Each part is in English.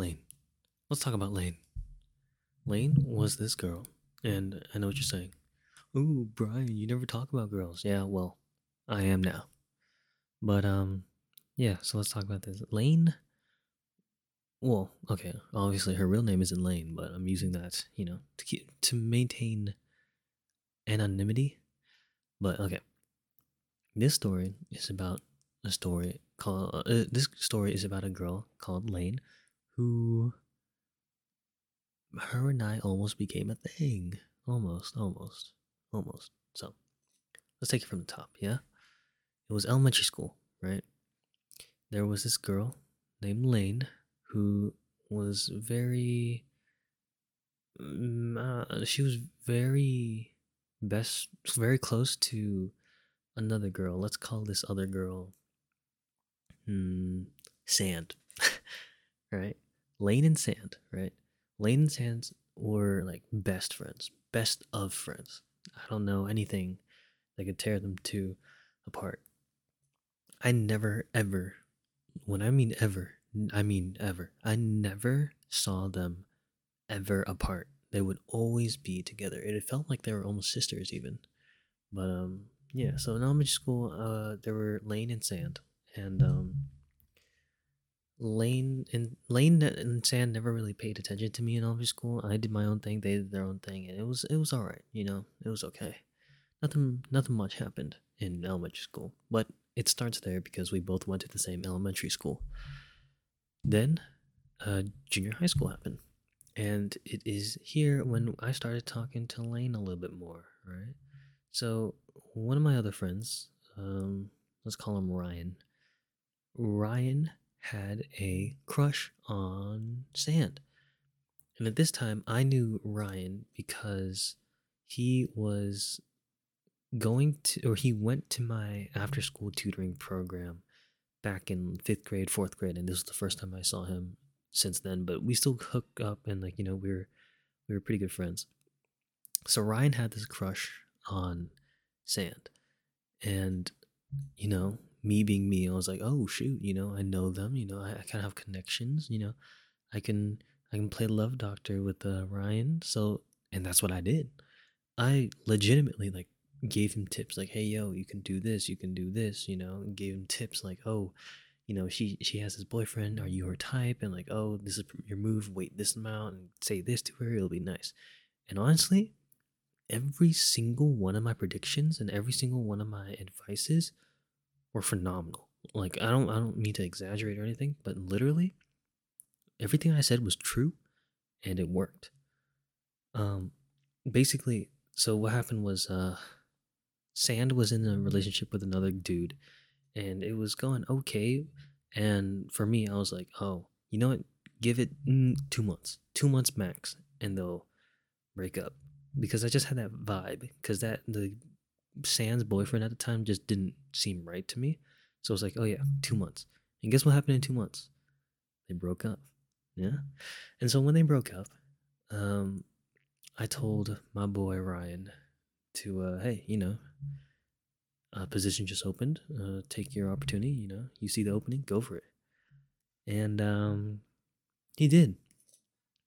Lane. Let's talk about Lane. Lane was this girl, and I know what you're saying. Ooh, Brian, you never talk about girls. Yeah, well, I am now. But um, yeah. So let's talk about this. Lane. Well, okay. Obviously, her real name isn't Lane, but I'm using that, you know, to keep to maintain anonymity. But okay, this story is about a story called. Uh, this story is about a girl called Lane, who her and I almost became a thing. Almost, almost, almost. So let's take it from the top, yeah? It was elementary school, right? There was this girl named Lane who was very. mm, Uh, she was very best, very close to another girl. Let's call this other girl hmm, Sand. right? Lane and Sand, right? Lane and Sand were like best friends, best of friends. I don't know anything that could tear them two apart. I never ever, when I mean ever, I mean ever, I never saw them ever apart. They would always be together. It felt like they were almost sisters, even. But um, yeah. So in elementary school, uh, there were Lane and Sand, and um, Lane and Lane and Sand never really paid attention to me in elementary school. I did my own thing, they did their own thing, and it was it was all right. You know, it was okay. Nothing nothing much happened in elementary school, but it starts there because we both went to the same elementary school. Then, uh, junior high school happened, and it is here when I started talking to Lane a little bit more. Right, so one of my other friends, um, let's call him Ryan. Ryan had a crush on Sand. And at this time, I knew Ryan because he was going to, or he went to my after school tutoring program back in fifth grade, fourth grade. And this was the first time I saw him since then. But we still hook up and, like, you know, we were, we were pretty good friends. So Ryan had this crush on Sand. And, you know, me being me, I was like, oh shoot, you know, I know them, you know, I, I kind of have connections, you know, I can I can play love doctor with uh, Ryan. So, and that's what I did. I legitimately like gave him tips like, hey yo, you can do this, you can do this, you know, and gave him tips like, oh, you know, she she has this boyfriend, are you her type? And like, oh, this is your move, wait this amount and say this to her, it'll be nice. And honestly, every single one of my predictions and every single one of my advices were phenomenal. Like I don't I don't mean to exaggerate or anything, but literally everything I said was true and it worked. Um basically so what happened was uh Sand was in a relationship with another dude and it was going okay and for me I was like, "Oh, you know what? Give it mm, 2 months. 2 months max and they'll break up." Because I just had that vibe cuz that the Sand's boyfriend at the time just didn't seem right to me. So I was like, oh yeah, two months. And guess what happened in two months? They broke up. Yeah. And so when they broke up, um, I told my boy Ryan to, uh, hey, you know, a position just opened. Uh, take your opportunity. You know, you see the opening, go for it. And um, he did.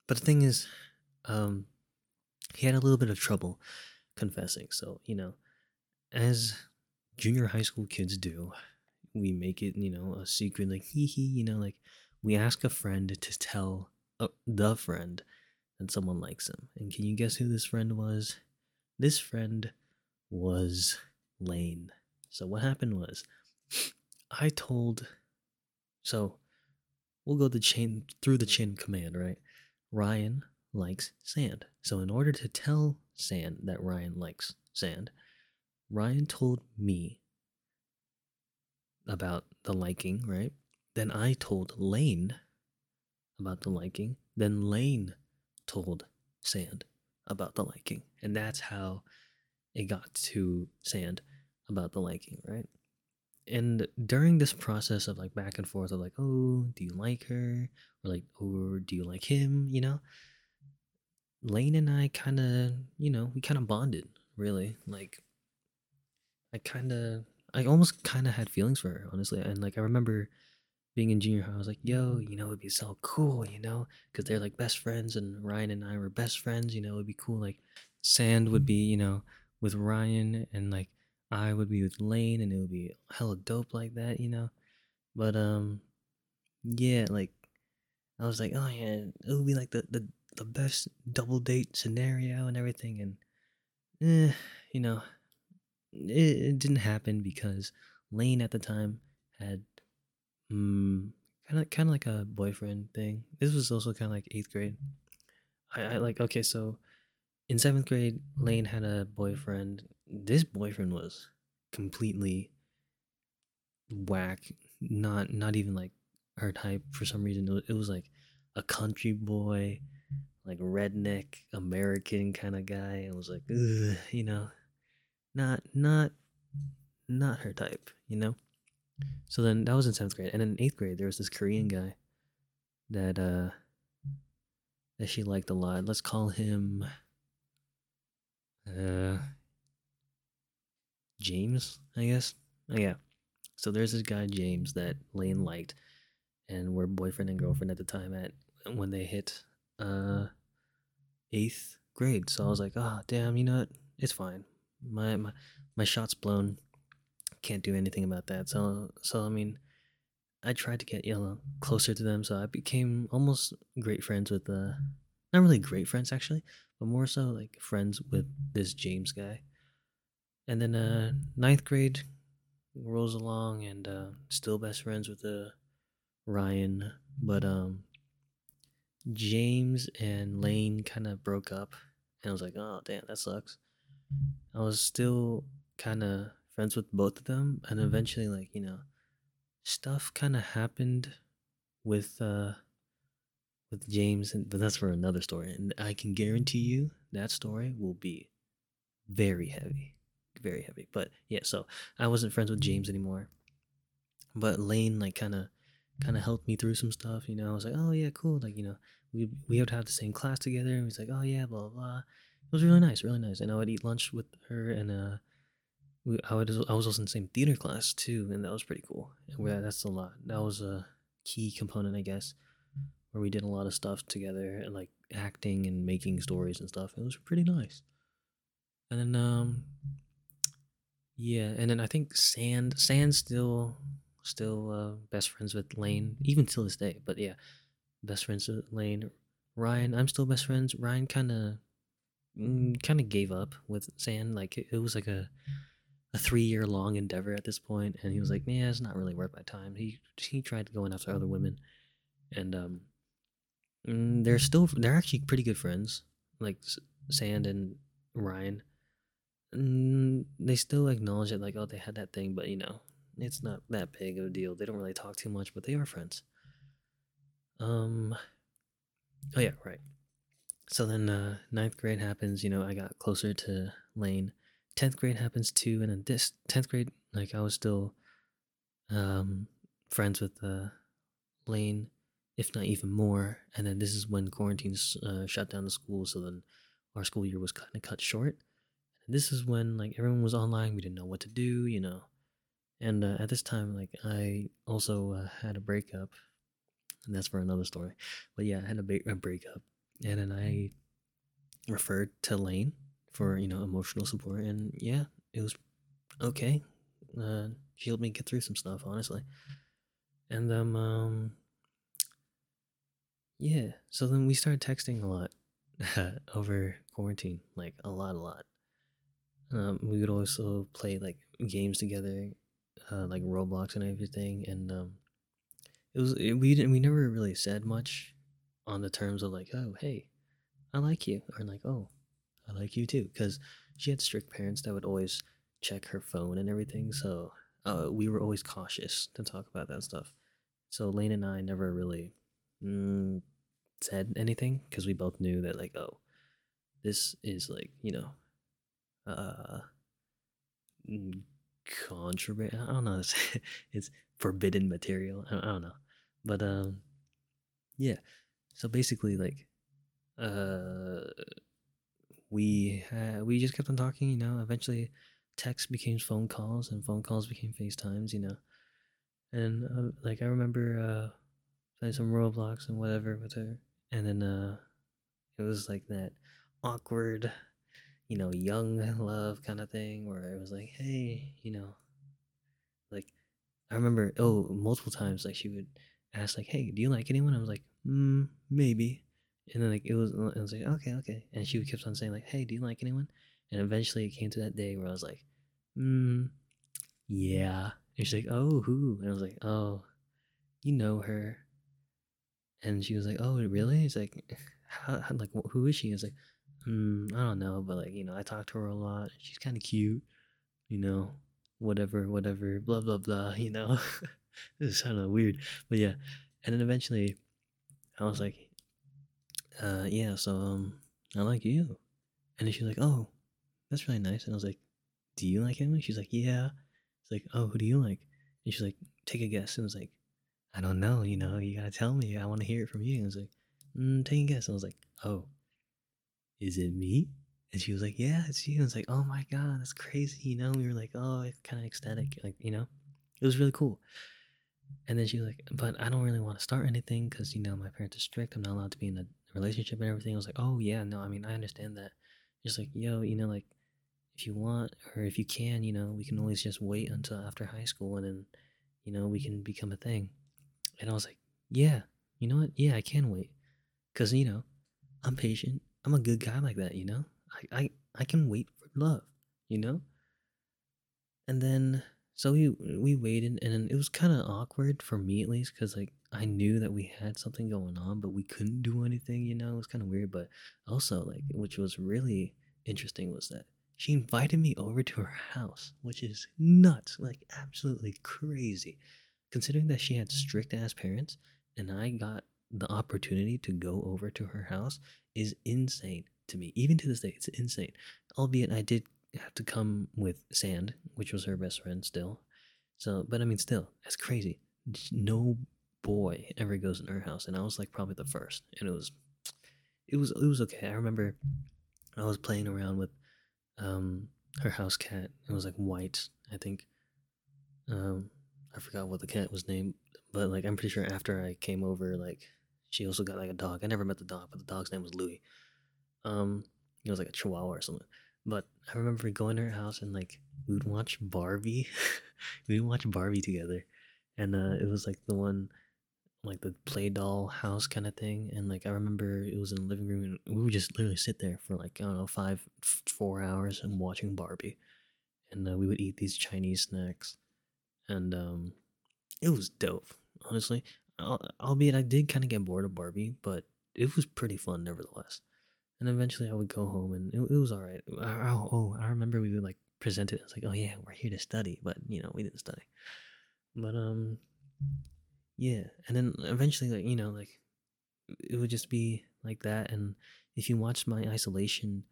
But the thing is, um, he had a little bit of trouble confessing. So, you know, as junior high school kids do, we make it, you know, a secret, like, hee hee, you know, like, we ask a friend to tell uh, the friend that someone likes him. And can you guess who this friend was? This friend was Lane. So, what happened was, I told, so we'll go the chain through the chain of command, right? Ryan likes sand. So, in order to tell Sand that Ryan likes sand, Ryan told me about the liking, right? Then I told Lane about the liking. Then Lane told Sand about the liking. And that's how it got to Sand about the liking, right? And during this process of like back and forth of like, oh, do you like her? Or like, or do you like him? You know? Lane and I kind of, you know, we kind of bonded, really. Like, I kind of, I almost kind of had feelings for her, honestly. And like, I remember being in junior high, I was like, yo, you know, it'd be so cool, you know, because they're like best friends, and Ryan and I were best friends, you know, it'd be cool. Like, Sand would be, you know, with Ryan, and like I would be with Lane, and it would be hella dope like that, you know. But um, yeah, like I was like, oh yeah, it would be like the the the best double date scenario and everything, and eh, you know, it, didn't happen because Lane at the time had kind of kind of like a boyfriend thing. This was also kind of like eighth grade. I, I like okay, so in seventh grade, Lane had a boyfriend. This boyfriend was completely whack. Not not even like her type for some reason. It was, it was like a country boy, like redneck American kind of guy. It was like, you know, not not not her type, you know. So then that was in seventh grade, and in eighth grade there was this Korean guy that uh that she liked a lot. Let's call him uh James, I guess. Oh, yeah. So there's this guy James that Lane liked, and were boyfriend and girlfriend at the time at when they hit uh eighth grade. So I was like, oh damn, you know what? It's fine. My my my shot's blown. Can't do anything about that. So so I mean, I tried to get Yellow closer to them. So I became almost great friends with uh, not really great friends actually, but more so like friends with this James guy. And then uh ninth grade rolls along and uh still best friends with uh, Ryan, but um James and Lane kind of broke up, and I was like, oh damn, that sucks. I was still kind of friends with both of them, and eventually, like you know, stuff kind of happened with uh with James, and but that's for another story. And I can guarantee you that story will be very heavy, very heavy. But yeah, so I wasn't friends with James anymore, but Lane like kind of kind of helped me through some stuff. You know, I was like, oh yeah, cool. Like you know, we we would have the same class together, and he's like, oh yeah, blah blah. blah. It was really nice, really nice. And I would eat lunch with her, and uh, we, I would I was also in the same theater class too, and that was pretty cool. And that's a lot. That was a key component, I guess, where we did a lot of stuff together, and like acting and making stories and stuff. It was pretty nice. And then um, yeah, and then I think Sand Sand still still uh, best friends with Lane, even till this day. But yeah, best friends with Lane. Ryan, I'm still best friends. Ryan kind of kind of gave up with Sand. Like it, it was like a a three year long endeavor at this point, and he was like, "Yeah, it's not really worth my time." He he tried going after other women, and um, mm, they're still they're actually pretty good friends. Like Sand and Ryan, mm, they still acknowledge it. Like, oh, they had that thing, but you know, it's not that big of a deal. They don't really talk too much, but they are friends. Um. Oh yeah, right. So then, uh, ninth grade happens. You know, I got closer to Lane. Tenth grade happens too, and then this tenth grade, like I was still, um, friends with uh, Lane, if not even more. And then this is when quarantine uh, shut down the school, so then our school year was kind of cut short. And this is when like everyone was online. We didn't know what to do. You know, and uh, at this time, like I also uh, had a breakup, and that's for another story. But yeah, I had a, ba- a breakup, and then I referred to Lane for you know emotional support, and yeah, it was okay. Uh, she helped me get through some stuff, honestly. And um, um yeah, so then we started texting a lot over quarantine, like a lot, a lot. Um, we would also play like games together uh, like Roblox and everything, and um, it was it, we didn't we never really said much on the terms of like oh hey I like you or like oh I like you too because she had strict parents that would always check her phone and everything, so uh, we were always cautious to talk about that stuff. So Lane and I never really mm, said anything because we both knew that like oh this is like you know uh contraband. I don't know. It's, it's forbidden material. I, I don't know, but um, yeah. So basically, like, uh, we we just kept on talking. You know, eventually, text became phone calls, and phone calls became FaceTimes. You know, And uh, like I remember uh, playing some Roblox and whatever with her, and then uh, it was like that awkward, you know, young love kind of thing where it was like, hey, you know, like I remember oh multiple times like she would ask like, hey, do you like anyone? I was like, mm, maybe, and then like it was it was like okay okay, and she keep on saying like, hey, do you like anyone? And eventually it came to that day where I was like, mm, yeah. And she's like, oh, who? And I was like, oh, you know her. And she was like, oh, really? It's like, how, how, like, who is she? It's like, mm, I don't know, but like, you know, I talk to her a lot. She's kind of cute, you know, whatever, whatever, blah, blah, blah, you know. this is kind of weird, but yeah. And then eventually I was like, uh, yeah, so, um, I like you. And then she's like, oh, that's really nice. And I was like, do you like him? And she's like, yeah. It's like, oh, who do you like? And she's like, take a guess. And I was like, I don't know, you know, you gotta tell me. I want to hear it from you. And I was like, mm, take a guess. And I was like, oh, is it me? And she was like, yeah, it's you. And I was like, oh my God, that's crazy. You know, we were like, oh, it's kind of ecstatic. Like, you know, it was really cool. And then she was like, but I don't really want to start anything because, you know, my parents are strict. I'm not allowed to be in a relationship and everything. I was like, oh, yeah, no, I mean, I understand that. Just like, yo, you know, like, if you want or if you can, you know, we can always just wait until after high school and then, you know, we can become a thing. And I was like, yeah, you know what? Yeah, I can wait. Cause you know, I'm patient. I'm a good guy like that, you know? I I, I can wait for love, you know? And then so we we waited and it was kind of awkward for me at least cuz like I knew that we had something going on but we couldn't do anything, you know? It was kind of weird, but also like which was really interesting was that she invited me over to her house, which is nuts, like absolutely crazy. Considering that she had strict ass parents and I got the opportunity to go over to her house is insane to me. Even to this day, it's insane. Albeit I did have to come with Sand, which was her best friend still. So, but I mean, still, that's crazy. No boy ever goes in her house, and I was like probably the first, and it was, it was, it was okay. I remember I was playing around with um her house cat. It was like white, I think. Um, I forgot what the cat was named, but like I'm pretty sure after I came over, like she also got like a dog. I never met the dog, but the dog's name was Louis. Um, it was like a Chihuahua or something. But I remember going to her house and like we would watch Barbie. we would watch Barbie together, and uh, it was like the one like the play doll house kind of thing. And like i remember it was in the living room and we would just literally sit there for like i don't know five four hours and watching barbie. And uh, we would eat these chinese snacks. And um it was dope honestly. Albeit i did kind of get bored of barbie but it was pretty fun nevertheless and eventually i would go home and it, it was all right oh, oh i remember we would like present it it's like oh yeah we're here to study but you know we didn't study but um yeah, and then eventually, like you know, like it would just be like that. And if you watch my isolation,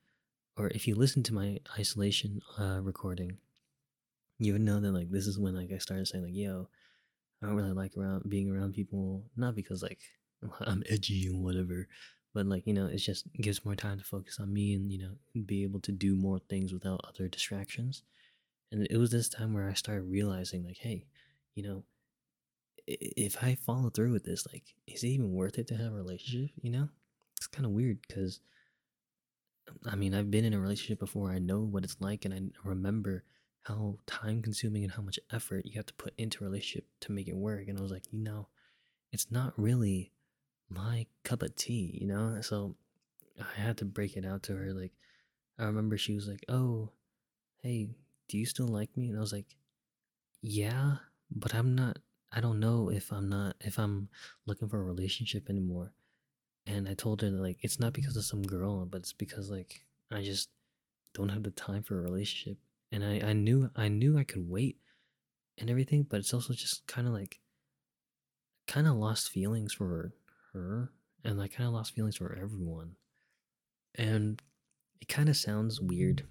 or if you listen to my isolation uh, recording, you would know that like this is when like I started saying like, "Yo, I don't really like around being around people." Not because like I'm edgy or whatever, but like you know, it just gives more time to focus on me and you know be able to do more things without other distractions. And it was this time where I started realizing like, hey, you know, if I follow through with this, like, is it even worth it to have a relationship? You know, it's kind of weird because, I mean, I've been in a relationship before. I know what it's like, and I remember how time consuming and how much effort you have to put into a relationship to make it work. And I was like, you know, it's not really my cup of tea, you know? So I had to break it out to her. Like, I remember she was like, oh, hey, do you still like me? And I was like, yeah, but I'm not I don't know if I'm not if I'm looking for a relationship anymore. And I told her that like it's not because of some girl, but it's because like I just don't have the time for a relationship. And I, I knew I knew I could wait and everything, but it's also just kind of like kind of lost feelings for her and I kind of lost feelings for everyone. And it kind of sounds weird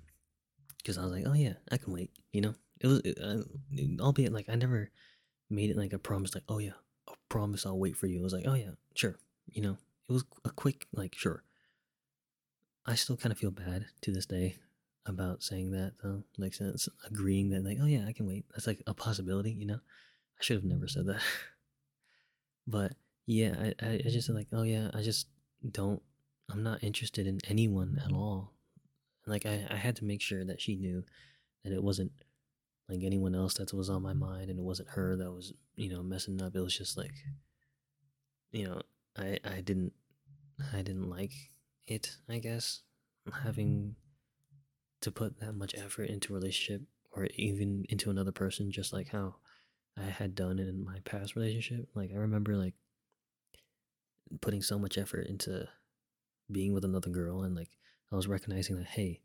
because I was like, oh yeah, I can wait, you know? It was, it, albeit like I never made it like a promise, like, oh yeah, I promise I'll wait for you. It was like, oh yeah, sure. You know, it was a quick, like, sure. I still kind of feel bad to this day about saying that, though. Like, since agreeing that, like, oh yeah, I can wait. That's like a possibility, you know? I should have never said that. but yeah, I, I, just like, oh yeah, I just don't I'm not interested in anyone at all. Like I, I had to make sure that she knew that it wasn't like anyone else that was on my mind and it wasn't her that was, you know, messing up. It was just like you know, I I didn't I didn't like it, I guess. Having to put that much effort into a relationship or even into another person just like how I had done in my past relationship. Like I remember like putting so much effort into being with another girl and like I was recognizing that hey,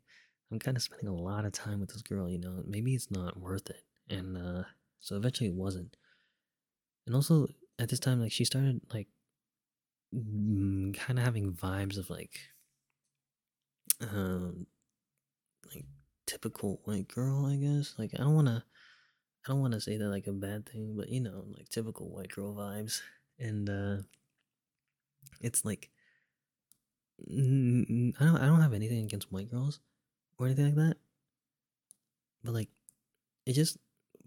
I'm kind of spending a lot of time with this girl, you know, maybe it's not worth it. And uh so eventually it wasn't. And also at this time like she started like mm, kind of having vibes of like um like typical white girl, I guess. Like I don't want to I don't want to say that like a bad thing, but you know, like typical white girl vibes. And uh it's like I don't I don't have anything against white girls or anything like that. But like it just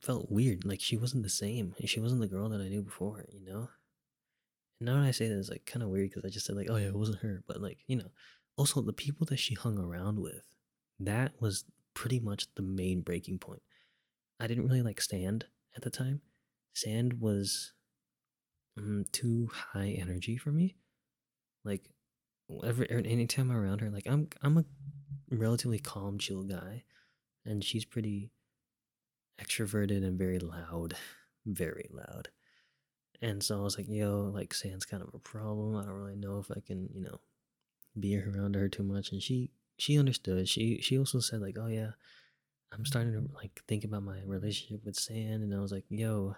felt weird. Like she wasn't the same. She wasn't the girl that I knew before, you know? And now that I say that it's like kind of weird because I just said like, oh yeah, it wasn't her. But like, you know, also the people that she hung around with, that was pretty much the main breaking point. I didn't really like Sand at the time. Sand was um, too high energy for me. Like every er, anytime I'm around her, like I'm I'm a relatively calm, chill guy, and she's pretty extroverted and very loud, very loud. And so I was like, yo, like Sand's kind of a problem. I don't really know if I can, you know, be around her too much. And she she understood. She she also said like, oh yeah, I'm starting to like think about my relationship with Sand. And I was like, yo,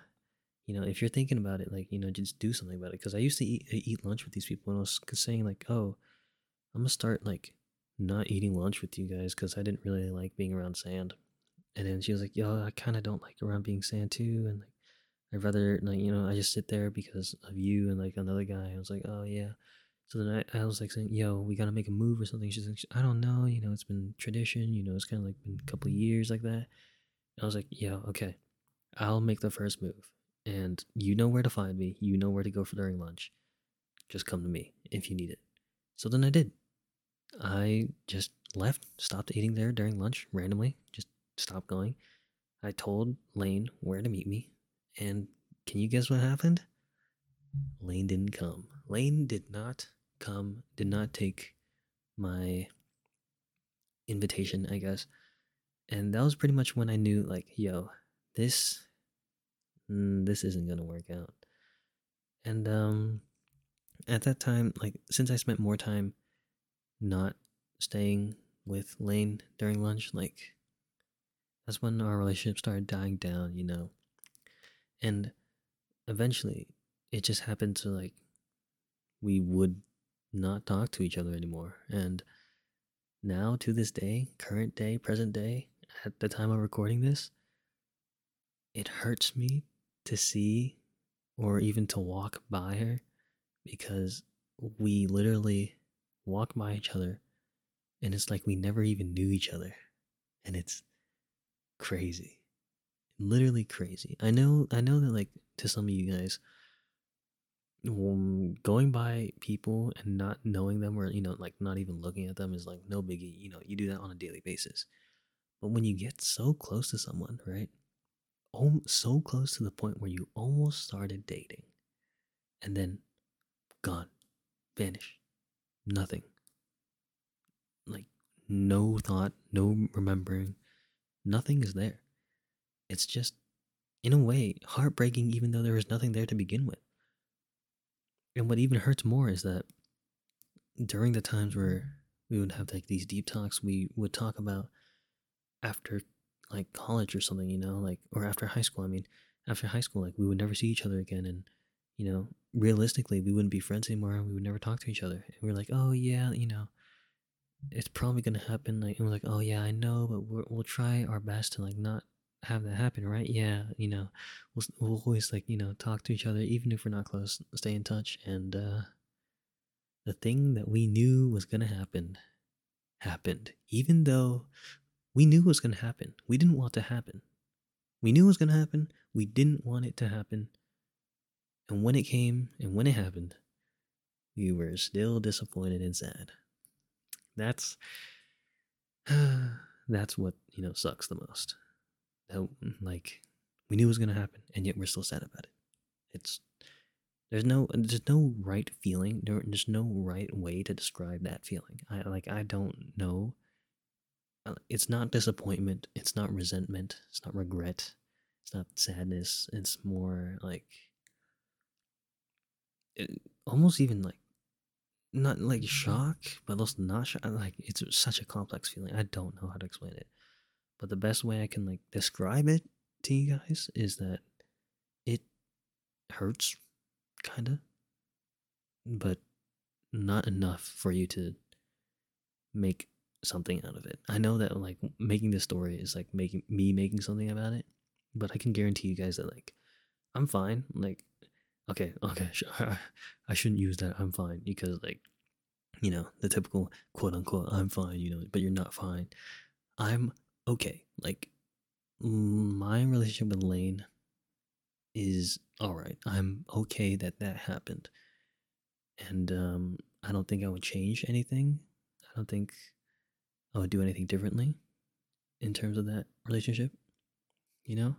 you know, if you're thinking about it, like, you know, just do something about it. Because I used to eat eat lunch with these people, and I was saying like, oh, I'm gonna start like not eating lunch with you guys because I didn't really like being around Sand. And then she was like, yo, I kind of don't like around being Sand too, and like I'd rather like you know I just sit there because of you and like another guy. I was like, oh yeah. So then I, I was like saying, yo, we gotta make a move or something. She's like, I don't know, you know, it's been tradition, you know, it's kind of like been a couple of years like that. And I was like, yo, okay, I'll make the first move, and you know where to find me. You know where to go for during lunch. Just come to me if you need it. So then I did. I just left, stopped eating there during lunch randomly, just stopped going. I told Lane where to meet me, and can you guess what happened? Lane didn't come. Lane did not come, did not take my invitation, I guess. And that was pretty much when I knew, like, yo, this, mm, this isn't gonna work out. And um, at that time, like, since I spent more time not staying with Lane during lunch, like, that's when our relationship started dying down, you know. And eventually, it just happened to like we would not talk to each other anymore. And now, to this day, current day, present day, at the time of recording this, it hurts me to see or even to walk by her because we literally walk by each other and it's like we never even knew each other. And it's crazy literally crazy. I know, I know that like to some of you guys, mm, going by people and not knowing them or you know like not even looking at them is like no biggie. You know, you do that on a daily basis. But when you get so close to someone, right? So close to the point where you almost started dating, and then gone, vanish, nothing. Like no thought, no remembering, nothing is there it's just, in a way, heartbreaking, even though there was nothing there to begin with. And what even hurts more is that during the times where we would have like these deep talks, we would talk about after like college or something, you know, like, or after high school. I mean, after high school, like, we would never see each other again. And, you know, realistically, we wouldn't be friends anymore we would never talk to each other. And we are like, oh, yeah, you know, it's probably to happen. Like, and we're like, oh, yeah, I know, but we will try our best to like not have that happen, right? Yeah, you know, we'll, we'll always like, you know, talk to each other, even if we're not close, stay in touch. And uh, the thing that we knew was to happen happened, even though we knew it was going to happen. We didn't want to happen. We knew it was going to happen. We didn't want it to happen. And when it came and when it happened, we were still disappointed and sad. That's that's what, you know, sucks the most. Like we knew it was going to happen and yet we're still sad about it. It's there's no there's no right feeling. There's no right way to describe that feeling. I like I don't know. Uh, it's not disappointment. It's not resentment. It's not regret. It's not sadness. It's more like it, almost even like not like shock, but also not shock. Like it's such a complex feeling. I don't know how to explain it. But the best way I can like describe it to you guys is that it hurts kind of, but not enough for you to make something out of it. I know that like making this story is like making me making something about it, but I can guarantee you guys that like I'm fine. Like, okay, okay, sure. I shouldn't use that. I'm fine because like, you know, the typical quote unquote I'm fine. You know, but you're not fine. I'm okay. Like, my relationship with Lane is all right. I'm okay that that happened. And um, I don't think I would change anything. I don't think I would do anything differently in terms of that relationship, you know?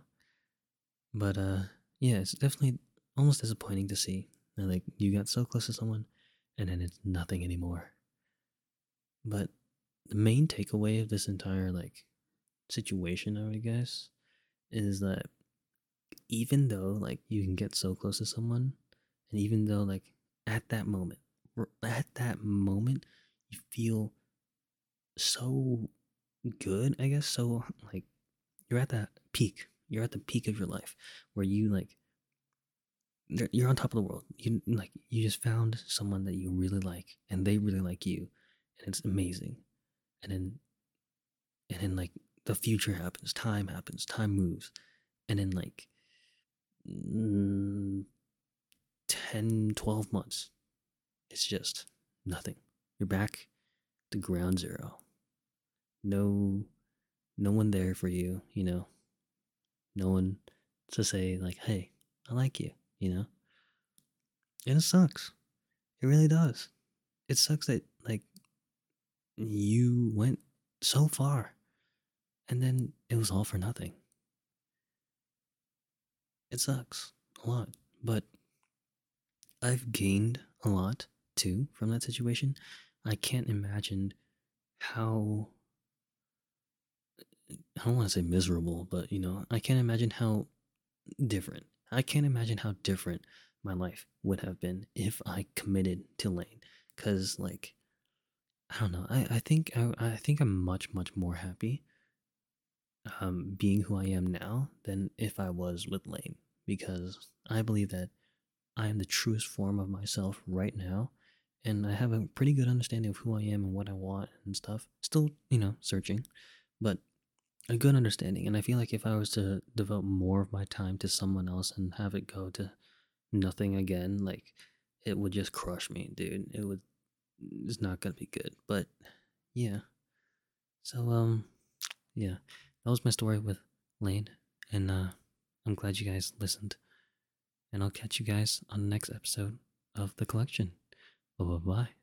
But uh yeah, it's definitely almost disappointing to see that like you got so close to someone and then it's nothing anymore. But the main takeaway of this entire like situation, I would guess, is that even though like you can get so close to someone and even though like at that moment at that moment you feel so good i guess so like you're at that peak you're at the peak of your life where you like you're on top of the world you like you just found someone that you really like and they really like you and it's amazing and then and then like the future happens time happens time moves and then like mm, 10, 12 months, it's just nothing. You're back to ground zero. No, no one there for you, you know. No one to say like, "Hey, I like you," you know. And it sucks. It really does. It sucks that like you went so far and then it was all for nothing it sucks a lot, but I've gained a lot too from that situation. I can't imagine how I don't want to say miserable, but you know, I can't imagine how different. I can't imagine how different my life would have been if I committed to Lane. Cause like, I don't know. I, I think I, I think I'm much much more happy um, being who I am now than if I was with Lane because I believe that I am the truest form of myself right now and I have a pretty good understanding of who I am and what I want and stuff. Still, you know, searching, but a good understanding. And I feel like if I was to devote more of my time to someone else and have it go to nothing again, like it would just crush me, dude. It would it's not gonna be good. But yeah. So um yeah. That was my story with Lane. And uh I'm glad you guys listened. And I'll catch you guys on the next episode of The Collection. Bye bye bye.